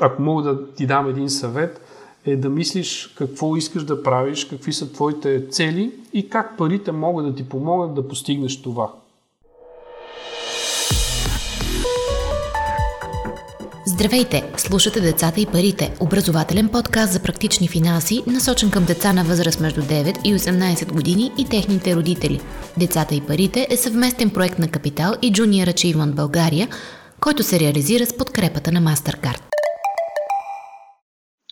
ако мога да ти дам един съвет, е да мислиш какво искаш да правиш, какви са твоите цели и как парите могат да ти помогнат да постигнеш това. Здравейте! Слушате Децата и парите, образователен подкаст за практични финанси, насочен към деца на възраст между 9 и 18 години и техните родители. Децата и парите е съвместен проект на Капитал и Junior Achievement България, който се реализира с подкрепата на MasterCard.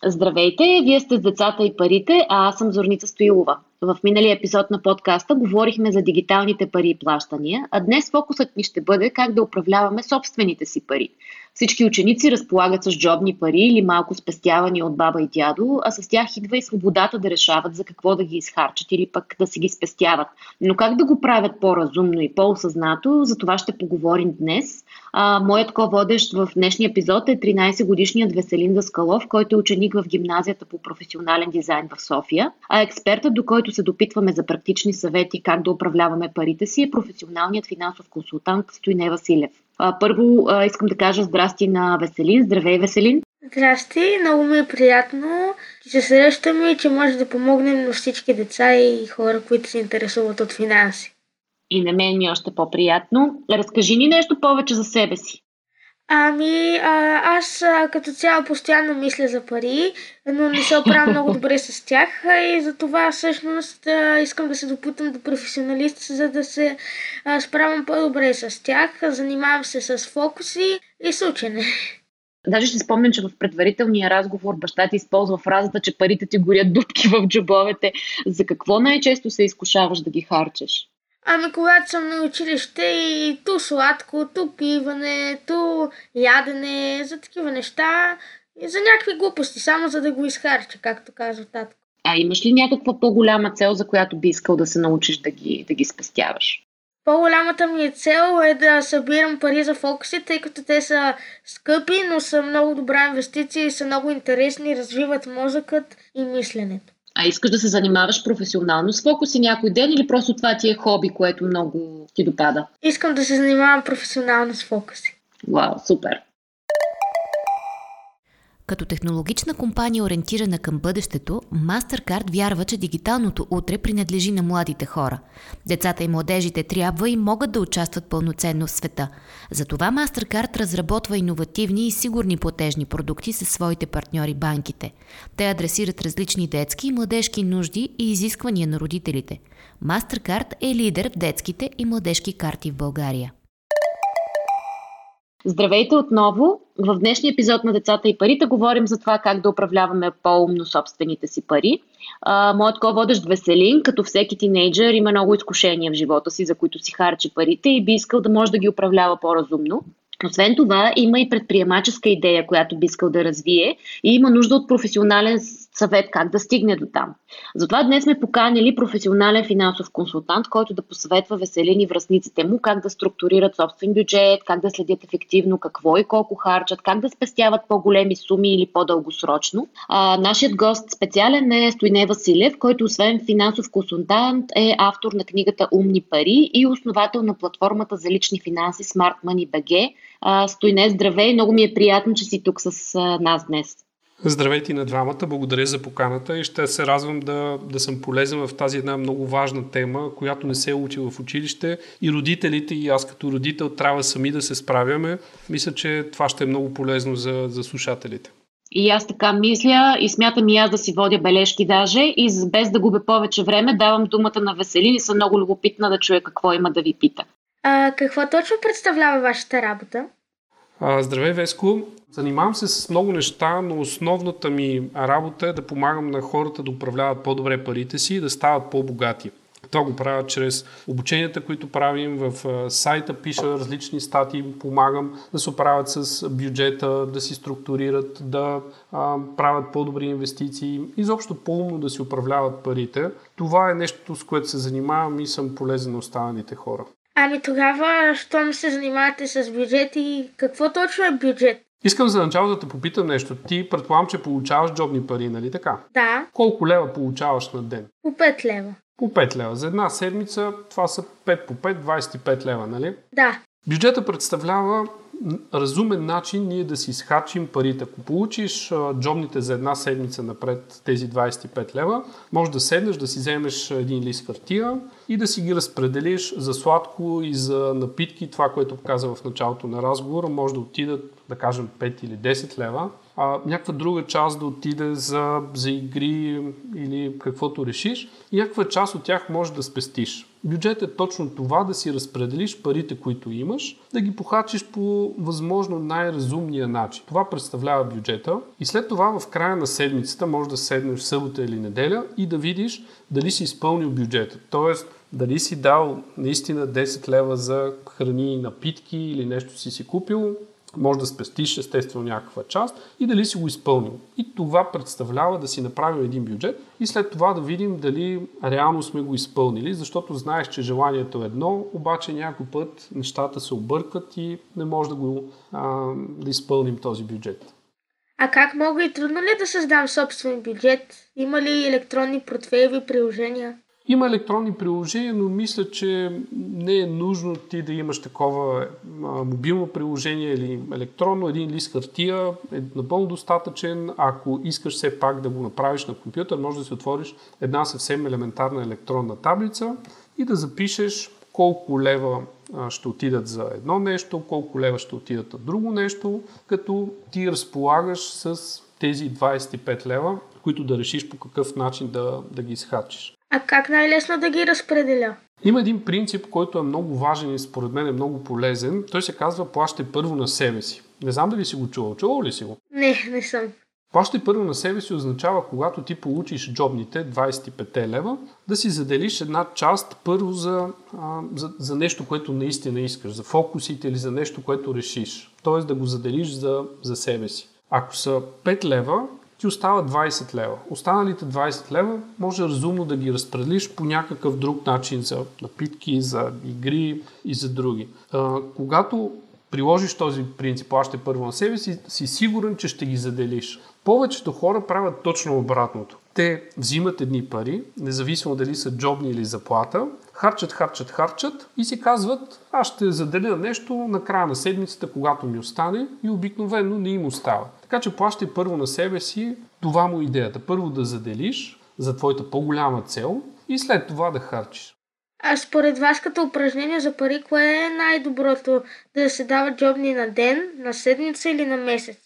Здравейте, вие сте с децата и парите, а аз съм Зорница Стоилова. В миналия епизод на подкаста говорихме за дигиталните пари и плащания, а днес фокусът ни ще бъде как да управляваме собствените си пари. Всички ученици разполагат с джобни пари или малко спестявани от баба и дядо, а с тях идва и свободата да решават за какво да ги изхарчат или пък да си ги спестяват. Но как да го правят по-разумно и по-осъзнато, за това ще поговорим днес. А, моят ко-водещ в днешния епизод е 13-годишният Веселин Даскалов, който е ученик в гимназията по професионален дизайн в София, а експертът, до който се допитваме за практични съвети как да управляваме парите си, е професионалният финансов консултант Стойне Василев. А, първо а, искам да кажа здрасти на Веселин. Здравей, Веселин! Здрасти, много ми е приятно, че се срещаме и че може да помогнем на всички деца и хора, които се интересуват от финанси. И на мен ми е още по-приятно. Разкажи ни нещо повече за себе си. Ами, а, аз а, като цяло постоянно мисля за пари, но не се оправям много добре с тях и за това всъщност а, искам да се допутам до професионалист, за да се а, справям по-добре с тях. Занимавам се с фокуси и с учене. Даже ще спомням, че в предварителния разговор баща ти използва фразата, че парите ти горят дупки в джобовете. За какво най-често се изкушаваш да ги харчеш? Ами когато съм на училище и ту сладко, ту пиване, ту ядене, за такива неща, и за някакви глупости, само за да го изхарча, както казва татко. А имаш ли някаква по-голяма цел, за която би искал да се научиш да ги, да ги спестяваш? По-голямата ми цел е да събирам пари за фокуси, тъй като те са скъпи, но са много добра инвестиция и са много интересни, развиват мозъкът и мисленето. А искаш да се занимаваш професионално с фокуси някой ден или просто това ти е хоби, което много ти допада? Искам да се занимавам професионално с фокуси. Вау, супер! Като технологична компания, ориентирана към бъдещето, MasterCard вярва, че дигиталното утре принадлежи на младите хора. Децата и младежите трябва и могат да участват пълноценно в света. Затова MasterCard разработва иновативни и сигурни платежни продукти със своите партньори банките. Те адресират различни детски и младежки нужди и изисквания на родителите. MasterCard е лидер в детските и младежки карти в България. Здравейте отново! В днешния епизод на Децата и парите говорим за това как да управляваме по-умно собствените си пари. А, моят ко-водещ Веселин, като всеки тинейджър, има много изкушения в живота си, за които си харчи парите и би искал да може да ги управлява по-разумно. Освен това, има и предприемаческа идея, която би искал да развие и има нужда от професионален съвет как да стигне до там. Затова днес сме поканили професионален финансов консултант, който да посъветва веселини връзниците му как да структурират собствен бюджет, как да следят ефективно какво и колко харчат, как да спестяват по-големи суми или по-дългосрочно. А, нашият гост специален е Стойне Василев, който освен финансов консултант е автор на книгата Умни пари и основател на платформата за лични финанси Smart Money BG. Стойне, здравей! Много ми е приятно, че си тук с нас днес. Здравейте на двамата, благодаря за поканата и ще се радвам да, да съм полезен в тази една много важна тема, която не се учи в училище и родителите и аз като родител трябва сами да се справяме. Мисля, че това ще е много полезно за, за слушателите. И аз така мисля и смятам и аз да си водя бележки даже и без да губя повече време давам думата на Веселин и съм много любопитна да чуя какво има да ви пита. А, какво точно представлява вашата работа? Здравей, Веско! Занимавам се с много неща, но основната ми работа е да помагам на хората да управляват по-добре парите си и да стават по-богати. Това го правя чрез обученията, които правим в сайта, пиша различни статии, помагам да се оправят с бюджета, да си структурират, да а, правят по-добри инвестиции, изобщо по-умно да си управляват парите. Това е нещо, с което се занимавам и съм полезен на останалите хора. Ами тогава, щом се занимавате с бюджет и какво точно е бюджет? Искам за начало да те попитам нещо. Ти предполагам, че получаваш джобни пари, нали така? Да. Колко лева получаваш на ден? По 5 лева. По 5 лева. За една седмица това са 5 по 5, 25 лева, нали? Да. Бюджета представлява разумен начин ние да си изхарчим парите. Ако получиш джобните за една седмица напред тези 25 лева, може да седнеш, да си вземеш един лист хартия и да си ги разпределиш за сладко и за напитки. Това, което показа в началото на разговора, може да отидат, да кажем, 5 или 10 лева а, някаква друга част да отиде за, за игри или каквото решиш и някаква част от тях може да спестиш. Бюджет е точно това да си разпределиш парите, които имаш, да ги похачиш по възможно най-разумния начин. Това представлява бюджета и след това в края на седмицата може да седнеш събота или неделя и да видиш дали си изпълнил бюджета. Тоест, дали си дал наистина 10 лева за храни и напитки или нещо си си купил, може да спестиш естествено някаква част и дали си го изпълнил. И това представлява да си направим един бюджет и след това да видим дали реално сме го изпълнили, защото знаеш, че желанието е едно, обаче някой път нещата се объркат и не може да го а, да изпълним този бюджет. А как мога и трудно ли да създам собствен бюджет? Има ли електронни портфейли приложения? Има електронни приложения, но мисля, че не е нужно ти да имаш такова мобилно приложение или електронно. Един лист хартия е напълно достатъчен. Ако искаш все пак да го направиш на компютър, може да си отвориш една съвсем елементарна електронна таблица и да запишеш колко лева ще отидат за едно нещо, колко лева ще отидат за друго нещо, като ти разполагаш с тези 25 лева, които да решиш по какъв начин да, да ги изхарчиш. А как най-лесно да ги разпределя? Има един принцип, който е много важен и според мен е много полезен. Той се казва плащай първо на себе си. Не знам дали си го чувал. Чувал ли си го? Не, не съм. Плащай първо на себе си означава, когато ти получиш джобните 25 лева, да си заделиш една част първо за, а, за, за нещо, което наистина искаш, за фокусите или за нещо, което решиш. Тоест да го заделиш за, за себе си. Ако са 5 лева, ти остава 20 лева. Останалите 20 лева може разумно да ги разпределиш по някакъв друг начин за напитки, за игри и за други. А, когато приложиш този принцип, още първо на себе си, си сигурен, че ще ги заделиш. Повечето хора правят точно обратното. Те взимат едни пари, независимо дали са джобни или заплата, харчат, харчат, харчат и си казват, аз ще заделя нещо на края на седмицата, когато ми остане и обикновено не им остава. Така че плащай първо на себе си, това му идеята. Първо да заделиш за твоята по-голяма цел и след това да харчиш. А според вас като упражнение за пари, кое е най-доброто? Да се дават джобни на ден, на седмица или на месец?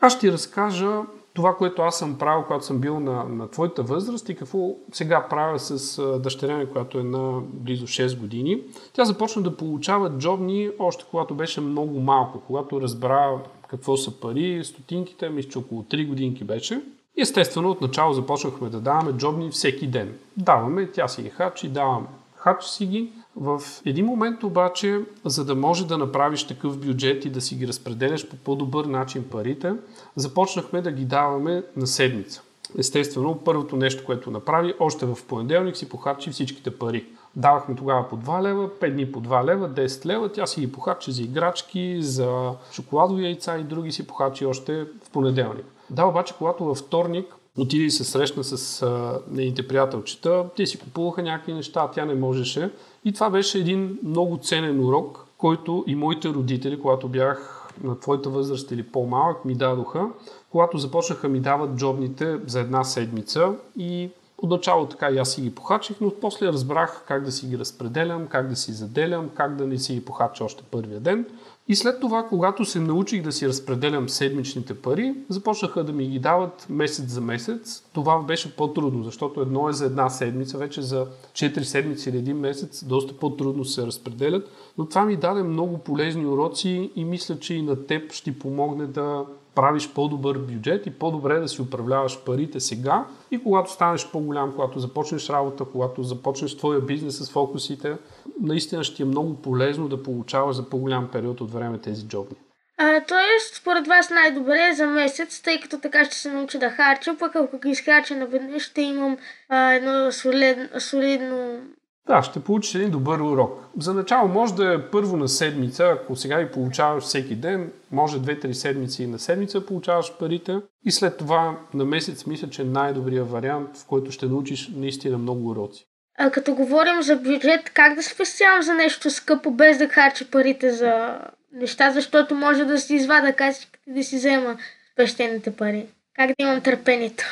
Аз ще ти разкажа това, което аз съм правил, когато съм бил на, на твоята възраст и какво сега правя с дъщеря ми, която е на близо 6 години. Тя започна да получава джобни още когато беше много малко, когато разбра какво са пари, стотинките, мисля, че около 3 годинки беше. Естествено, отначало започнахме да даваме джобни всеки ден. Даваме, тя си ги хачи, давам хач си ги. В един момент обаче, за да може да направиш такъв бюджет и да си ги разпределяш по по-добър начин парите, започнахме да ги даваме на седмица. Естествено, първото нещо, което направи, още в понеделник си похарчи всичките пари. Давахме тогава по 2 лева, 5 дни по 2 лева, 10 лева. Тя си ги похарчи за играчки, за шоколадови яйца и други си похарчи още в понеделник. Да, обаче, когато във вторник отиде и се срещна с а, нейните приятелчета, те си купуваха някакви неща, а тя не можеше. И това беше един много ценен урок, който и моите родители, когато бях на твоята възраст или по-малък, ми дадоха, когато започнаха ми дават джобните за една седмица и Отначало така и аз си ги похачих, но после разбрах как да си ги разпределям, как да си заделям, как да не си ги похача още първия ден. И след това, когато се научих да си разпределям седмичните пари, започнаха да ми ги дават месец за месец. Това беше по-трудно, защото едно е за една седмица, вече за 4 седмици или един месец доста по-трудно се разпределят. Но това ми даде много полезни уроци и мисля, че и на теб ще помогне да правиш по-добър бюджет и по-добре да си управляваш парите сега и когато станеш по-голям, когато започнеш работа, когато започнеш твоя бизнес с фокусите, наистина ще ти е много полезно да получаваш за по-голям период от време тези джобни. А, тоест, според вас най-добре е за месец, тъй като така ще се науча да харча, пък ако ги изхарча наведнъж, ще имам а, едно солидно, солидно да, ще получиш един добър урок. За начало може да е първо на седмица, ако сега ги получаваш всеки ден, може 2-3 седмици на седмица получаваш парите и след това на месец мисля, че е най-добрият вариант, в който ще научиш наистина много уроци. А като говорим за бюджет, как да спестявам за нещо скъпо, без да харча парите за, неща, защото може да си извада касичката и да си взема свещените пари. Как да имам търпението?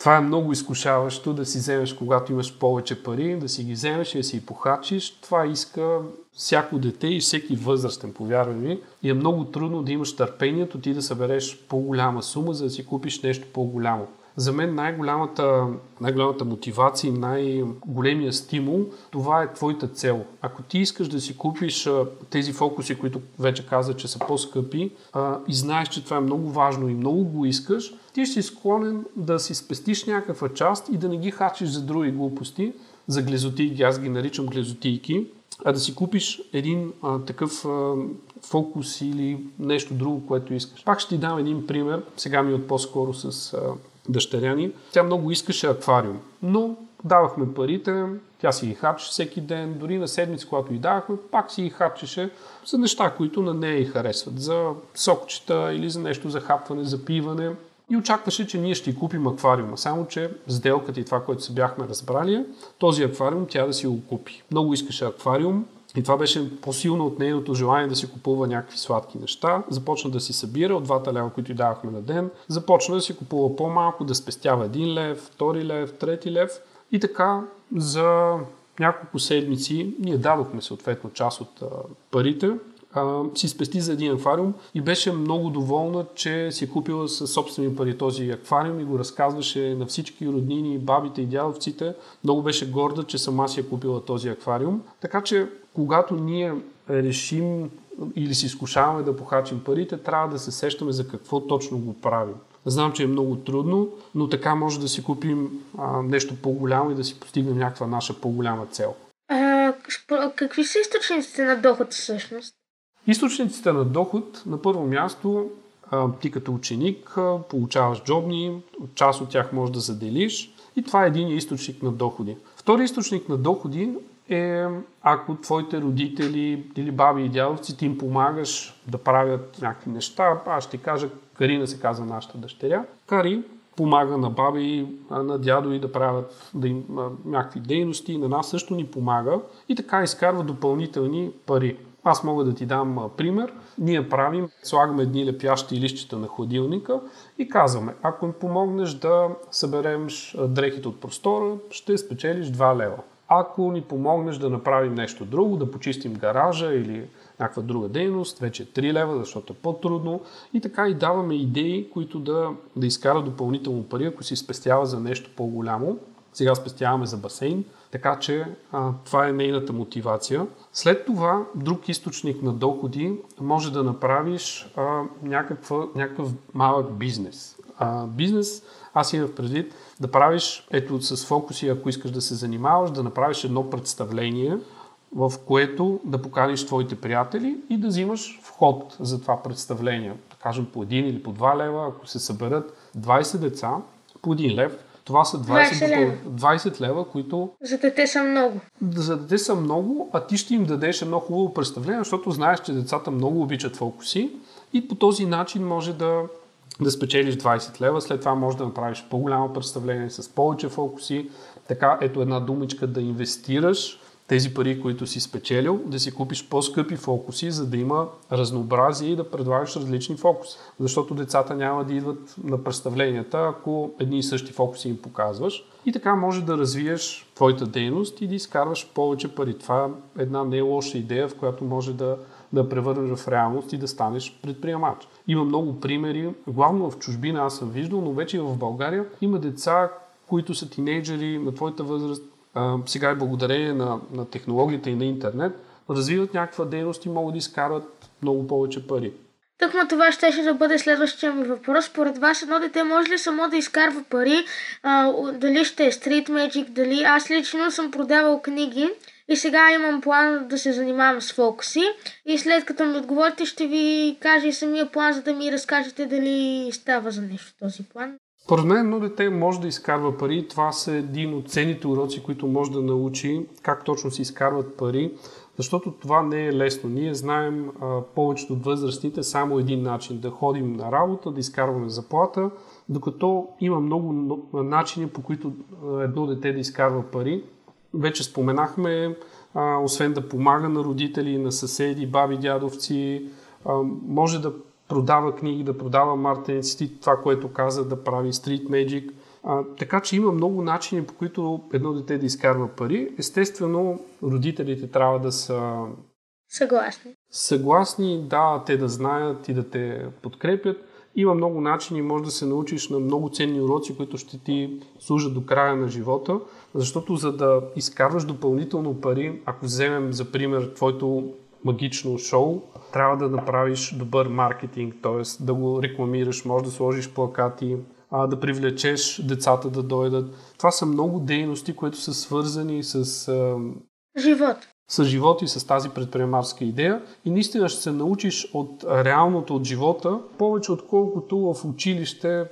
Това е много изкушаващо да си вземеш, когато имаш повече пари, да си ги вземеш и да си похачиш. Това иска всяко дете и всеки възрастен, повярвай ми. И е много трудно да имаш търпението ти да събереш по-голяма сума, за да си купиш нещо по-голямо. За мен най-голямата, най-голямата мотивация и най-големия стимул, това е твоята цел. Ако ти искаш да си купиш тези фокуси, които вече каза, че са по-скъпи и знаеш, че това е много важно и много го искаш, ти си склонен да си спестиш някаква част и да не ги хачиш за други глупости, за глезотийки, аз ги наричам глезотийки, а да си купиш един а, такъв а, фокус или нещо друго, което искаш. Пак ще ти дам един пример, сега ми е от по-скоро с а, дъщеря ни. Тя много искаше аквариум, но давахме парите, тя си ги хапчеше всеки ден, дори на седмица, когато й давахме, пак си ги хапчеше за неща, които на нея й харесват. За сокчета или за нещо за хапване, за пиване. И очакваше, че ние ще й купим аквариума. Само, че сделката и това, което се бяхме разбрали, е този аквариум тя да си го купи. Много искаше аквариум, и това беше по-силно от нейното желание да си купува някакви сладки неща. Започна да си събира от двата лева, които й давахме на ден. Започна да си купува по-малко, да спестява един лев, втори лев, трети лев. И така за няколко седмици ние дадохме съответно част от а, парите а, си спести за един аквариум и беше много доволна, че си е купила със собствени пари този аквариум и го разказваше на всички роднини, бабите и дядовците. Много беше горда, че сама си е купила този аквариум. Така че, когато ние решим или си изкушаваме да похачим парите, трябва да се сещаме за какво точно го правим. Знам, че е много трудно, но така може да си купим а, нещо по-голямо и да си постигнем някаква наша по-голяма цел. А, какви са източниците на доход всъщност? Източниците на доход, на първо място, ти като ученик получаваш джобни, част от тях можеш да заделиш и това е един източник на доходи. Втори източник на доходи е ако твоите родители или баби и дядовци ти им помагаш да правят някакви неща. Аз ще кажа, Карина се казва нашата дъщеря. Кари помага на баби, на дядо и да правят да им, някакви дейности, на нас също ни помага и така изкарва допълнителни пари. Аз мога да ти дам пример. Ние правим, слагаме едни лепящи лищета на хладилника и казваме, ако им помогнеш да съберем дрехите от простора, ще спечелиш 2 лева. Ако ни помогнеш да направим нещо друго, да почистим гаража или някаква друга дейност, вече 3 лева, защото е по-трудно. И така и даваме идеи, които да, да изкарат допълнително пари, ако си спестява за нещо по-голямо. Сега спестяваме за басейн, така че а, това е нейната мотивация. След това, друг източник на доходи може да направиш а, някаква, някакъв малък бизнес. А, бизнес, аз имам предвид да правиш, ето с фокуси, ако искаш да се занимаваш, да направиш едно представление, в което да поканиш твоите приятели и да взимаш вход за това представление. Да кажем по един или по два лева, ако се съберат 20 деца, по един лев, това са 20, 20, лева. 20 лева, които... За дете са много. За дете са много, а ти ще им дадеш едно хубаво представление, защото знаеш, че децата много обичат фокуси и по този начин може да, да спечелиш 20 лева, след това може да направиш по-голямо представление с повече фокуси. Така, ето една думичка да инвестираш тези пари, които си спечелил, да си купиш по-скъпи фокуси, за да има разнообразие и да предлагаш различни фокуси. Защото децата няма да идват на представленията, ако едни и същи фокуси им показваш. И така може да развиеш твоята дейност и да изкарваш повече пари. Това е една не лоша идея, в която може да, да превърнеш в реалност и да станеш предприемач. Има много примери, главно в чужбина аз съм виждал, но вече и в България има деца, които са тинейджери на твоята възраст, а, сега и благодарение на, на технологиите и на интернет, развиват някаква дейност и могат да изкарат много повече пари. Тъкмо това ще да бъде следващия ми въпрос. Според вас едно дете може ли само да изкарва пари? А, дали ще е Street Magic, дали аз лично съм продавал книги и сега имам план да се занимавам с фокуси и след като ми отговорите ще ви кажа и самия план, за да ми разкажете дали става за нещо този план. Според мен едно дете може да изкарва пари. Това са един от ценните уроци, които може да научи как точно се изкарват пари, защото това не е лесно. Ние знаем а, повечето от възрастните само един начин да ходим на работа, да изкарваме заплата, докато има много начини по които едно дете да изкарва пари. Вече споменахме, а, освен да помага на родители, на съседи, баби, дядовци, а, може да продава книги, да продава мартеници, това, което каза, да прави Street Magic. А, така че има много начини, по които едно дете да изкарва пари. Естествено, родителите трябва да са съгласни. Съгласни, да, те да знаят и да те подкрепят. Има много начини, може да се научиш на много ценни уроци, които ще ти служат до края на живота, защото за да изкарваш допълнително пари, ако вземем за пример твоето магично шоу, трябва да направиш добър маркетинг, т.е. да го рекламираш, може да сложиш плакати, да привлечеш децата да дойдат. Това са много дейности, които са свързани с... Живот. С живота и с тази предприемаческа идея и наистина ще се научиш от реалното от живота повече отколкото в училище а,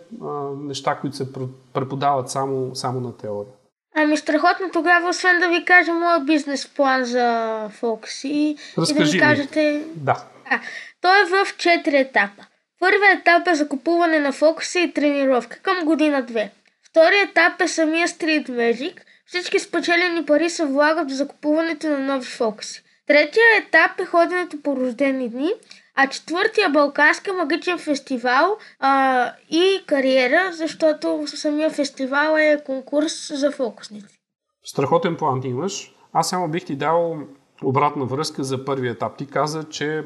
неща, които се преподават само, само на теория. Ами страхотно тогава, освен да ви кажа моят бизнес план за Фокси и да ви кажете... Да. А, той е в четири етапа. Първият етап е закупуване на фокуси и тренировка към година 2. Вторият етап е самия Street Magic. Всички спечелени пари се влагат в закупуването на нови фокуси. Третия етап е ходенето по рождени дни, а четвъртия Балкански магичен фестивал а, и кариера, защото самия фестивал е конкурс за фокусници. Страхотен план ти имаш. Аз само бих ти дал обратна връзка за първия етап. Ти каза, че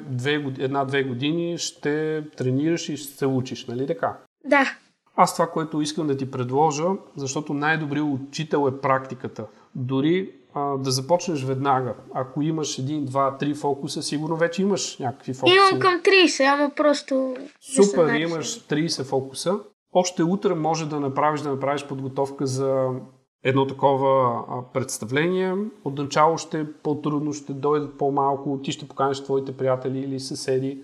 една-две години ще тренираш и ще се учиш, нали така? Да. Аз това, което искам да ти предложа, защото най-добрият учител е практиката. Дори а, да започнеш веднага. Ако имаш един, два, три фокуса, сигурно вече имаш някакви фокуси. Имам към 30, ама просто... Супер, имаш 30 фокуса. Още утре може да направиш, да направиш подготовка за едно такова представление. Отначало ще е по-трудно, ще дойдат по-малко, ти ще поканеш твоите приятели или съседи,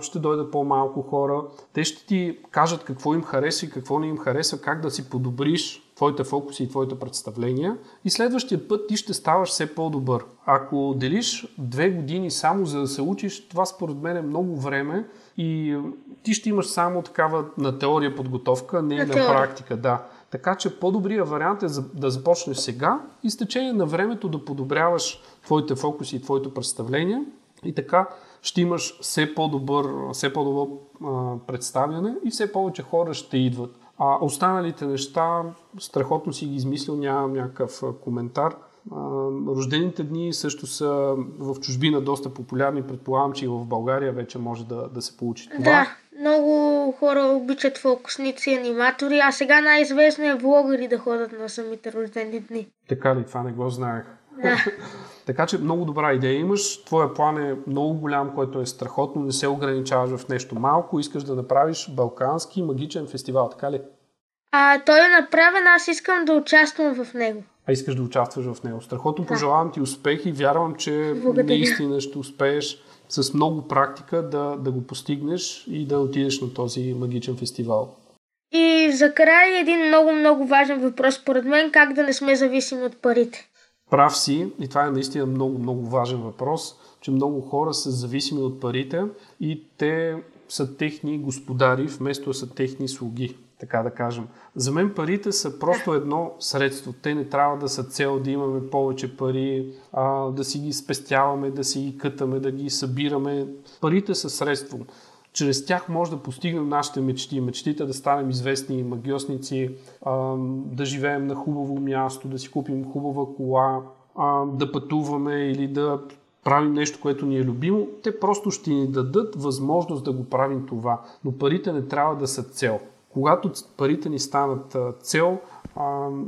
ще дойдат по-малко хора. Те ще ти кажат какво им харесва и какво не им харесва, как да си подобриш твоите фокуси и твоите представления и следващия път ти ще ставаш все по-добър. Ако делиш две години само за да се учиш, това според мен е много време и ти ще имаш само такава на теория подготовка, не на, на практика. Да. Така че по-добрият вариант е да започнеш сега и с течение на времето да подобряваш твоите фокуси и твоето представление и така ще имаш все по-добър, все по-добро а, представяне и все повече хора ще идват. А останалите неща, страхотно си ги измислил, нямам някакъв коментар. Рождените дни също са в чужбина доста популярни. Предполагам, че и в България вече може да, да се получи това. Да, много хора обичат фокусници, аниматори, а сега най-известно е влогъри да ходят на самите рождени дни. Така ли? Това не го знаех. Да. така че много добра идея имаш. Твоя план е много голям, който е страхотно. Не се ограничаваш в нещо малко. Искаш да направиш Балкански магичен фестивал, така ли? А, той е направен, аз искам да участвам в него. А искаш да участваш в него. Страхотно да. пожелавам ти успех и вярвам, че Благодаря. наистина ще успееш с много практика да, да го постигнеш и да отидеш на този магичен фестивал. И за край един много-много важен въпрос, според мен, как да не сме зависими от парите. Прав си, и това е наистина много-много важен въпрос, че много хора са зависими от парите и те са техни господари, вместо са техни слуги така да кажем. За мен парите са просто едно средство. Те не трябва да са цел да имаме повече пари, а, да си ги спестяваме, да си ги кътаме, да ги събираме. Парите са средство. Чрез тях може да постигнем нашите мечти. Мечтите да станем известни магиосници, да живеем на хубаво място, да си купим хубава кола, да пътуваме или да правим нещо, което ни е любимо, те просто ще ни дадат възможност да го правим това. Но парите не трябва да са цел когато парите ни станат цел,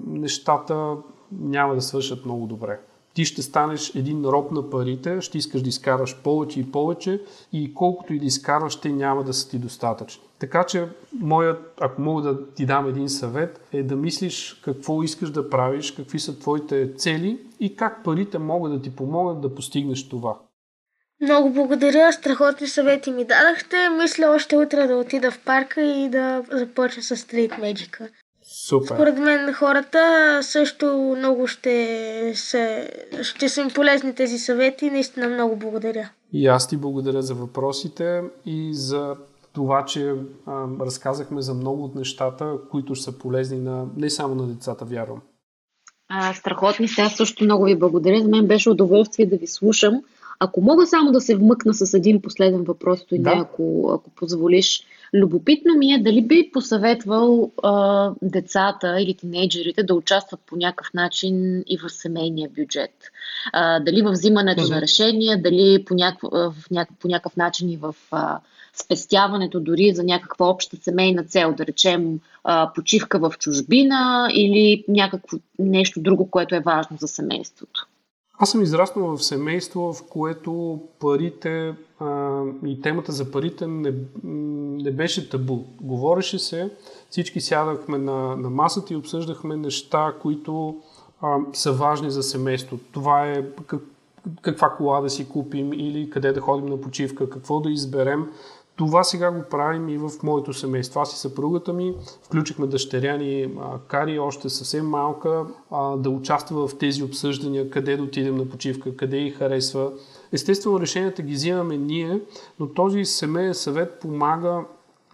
нещата няма да свършат много добре. Ти ще станеш един роб на парите, ще искаш да изкараш повече и повече и колкото и да изкарваш, те няма да са ти достатъчни. Така че, моят, ако мога да ти дам един съвет, е да мислиш какво искаш да правиш, какви са твоите цели и как парите могат да ти помогнат да постигнеш това. Много благодаря, страхотни съвети ми дадахте. Мисля още утре да отида в парка и да започна с Street Magic. Супер. Според мен хората също много ще, се, ще са им полезни тези съвети. Наистина много благодаря. И аз ти благодаря за въпросите и за това, че а, разказахме за много от нещата, които ще са полезни на, не само на децата, вярвам. А, страхотни сте, аз също много ви благодаря. За мен беше удоволствие да ви слушам Ако мога само да се вмъкна с един последен въпрос, и да. ако, ако позволиш, любопитно ми е дали би посъветвал а, децата или тинейджерите да участват по някакъв начин и в семейния бюджет. А, дали в взимането на решения, дали по, някакъв, в някакъв, по някакъв начин и в а, спестяването дори за някаква обща семейна цел, да речем а, почивка в чужбина или някакво нещо друго, което е важно за семейството. Аз съм израснал в семейство, в което парите а, и темата за парите не, не беше табу. Говореше се, всички сядахме на, на масата и обсъждахме неща, които а, са важни за семейството. Това е как, каква кола да си купим или къде да ходим на почивка, какво да изберем. Това сега го правим и в моето семейство. Аз и съпругата ми включихме дъщеря ни Кари, още съвсем малка, да участва в тези обсъждания, къде да отидем на почивка, къде й харесва. Естествено, решенията ги взимаме ние, но този семейен съвет помага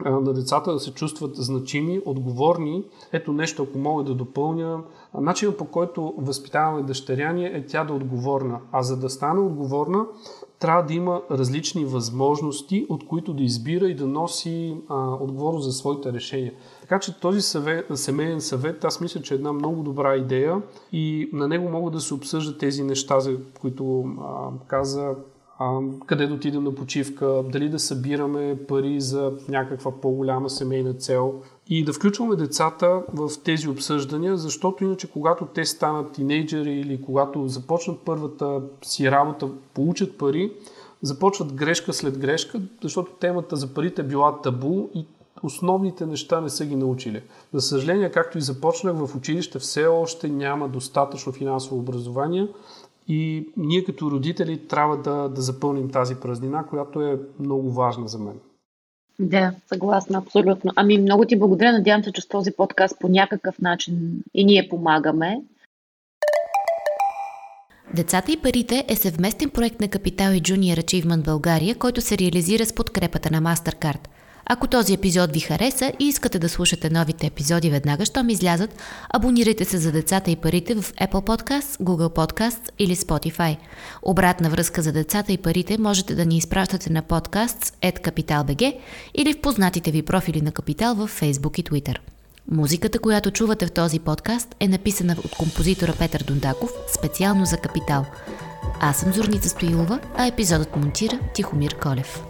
на децата да се чувстват значими, отговорни. Ето нещо, ако мога да допълня. Начинът по който възпитаваме дъщеря ни е тя да е отговорна. А за да стане отговорна, трябва да има различни възможности, от които да избира и да носи а, отговорност за своите решения. Така че този съвет, семейен съвет, аз мисля, че е една много добра идея и на него могат да се обсъждат тези неща, за които а, каза а, къде да отидем на почивка, дали да събираме пари за някаква по-голяма семейна цел и да включваме децата в тези обсъждания, защото иначе когато те станат тинейджери или когато започнат първата си работа, получат пари, започват грешка след грешка, защото темата за парите е била табу и основните неща не са ги научили. За съжаление, както и започнах, в училище все още няма достатъчно финансово образование, и ние като родители трябва да, да запълним тази празнина, която е много важна за мен. Да, съгласна, абсолютно. Ами много ти благодаря. Надявам се, че с този подкаст по някакъв начин и ние помагаме. Децата и парите е съвместен проект на Капитал и Junior Achievement България, който се реализира с подкрепата на MasterCard – ако този епизод ви хареса и искате да слушате новите епизоди веднага, щом излязат, абонирайте се за децата и парите в Apple Podcasts, Google Podcasts или Spotify. Обратна връзка за децата и парите можете да ни изпращате на podcasts.capital.bg или в познатите ви профили на Капитал в Facebook и Twitter. Музиката, която чувате в този подкаст е написана от композитора Петър Дундаков специално за Капитал. Аз съм Зорница Стоилова, а епизодът монтира Тихомир Колев.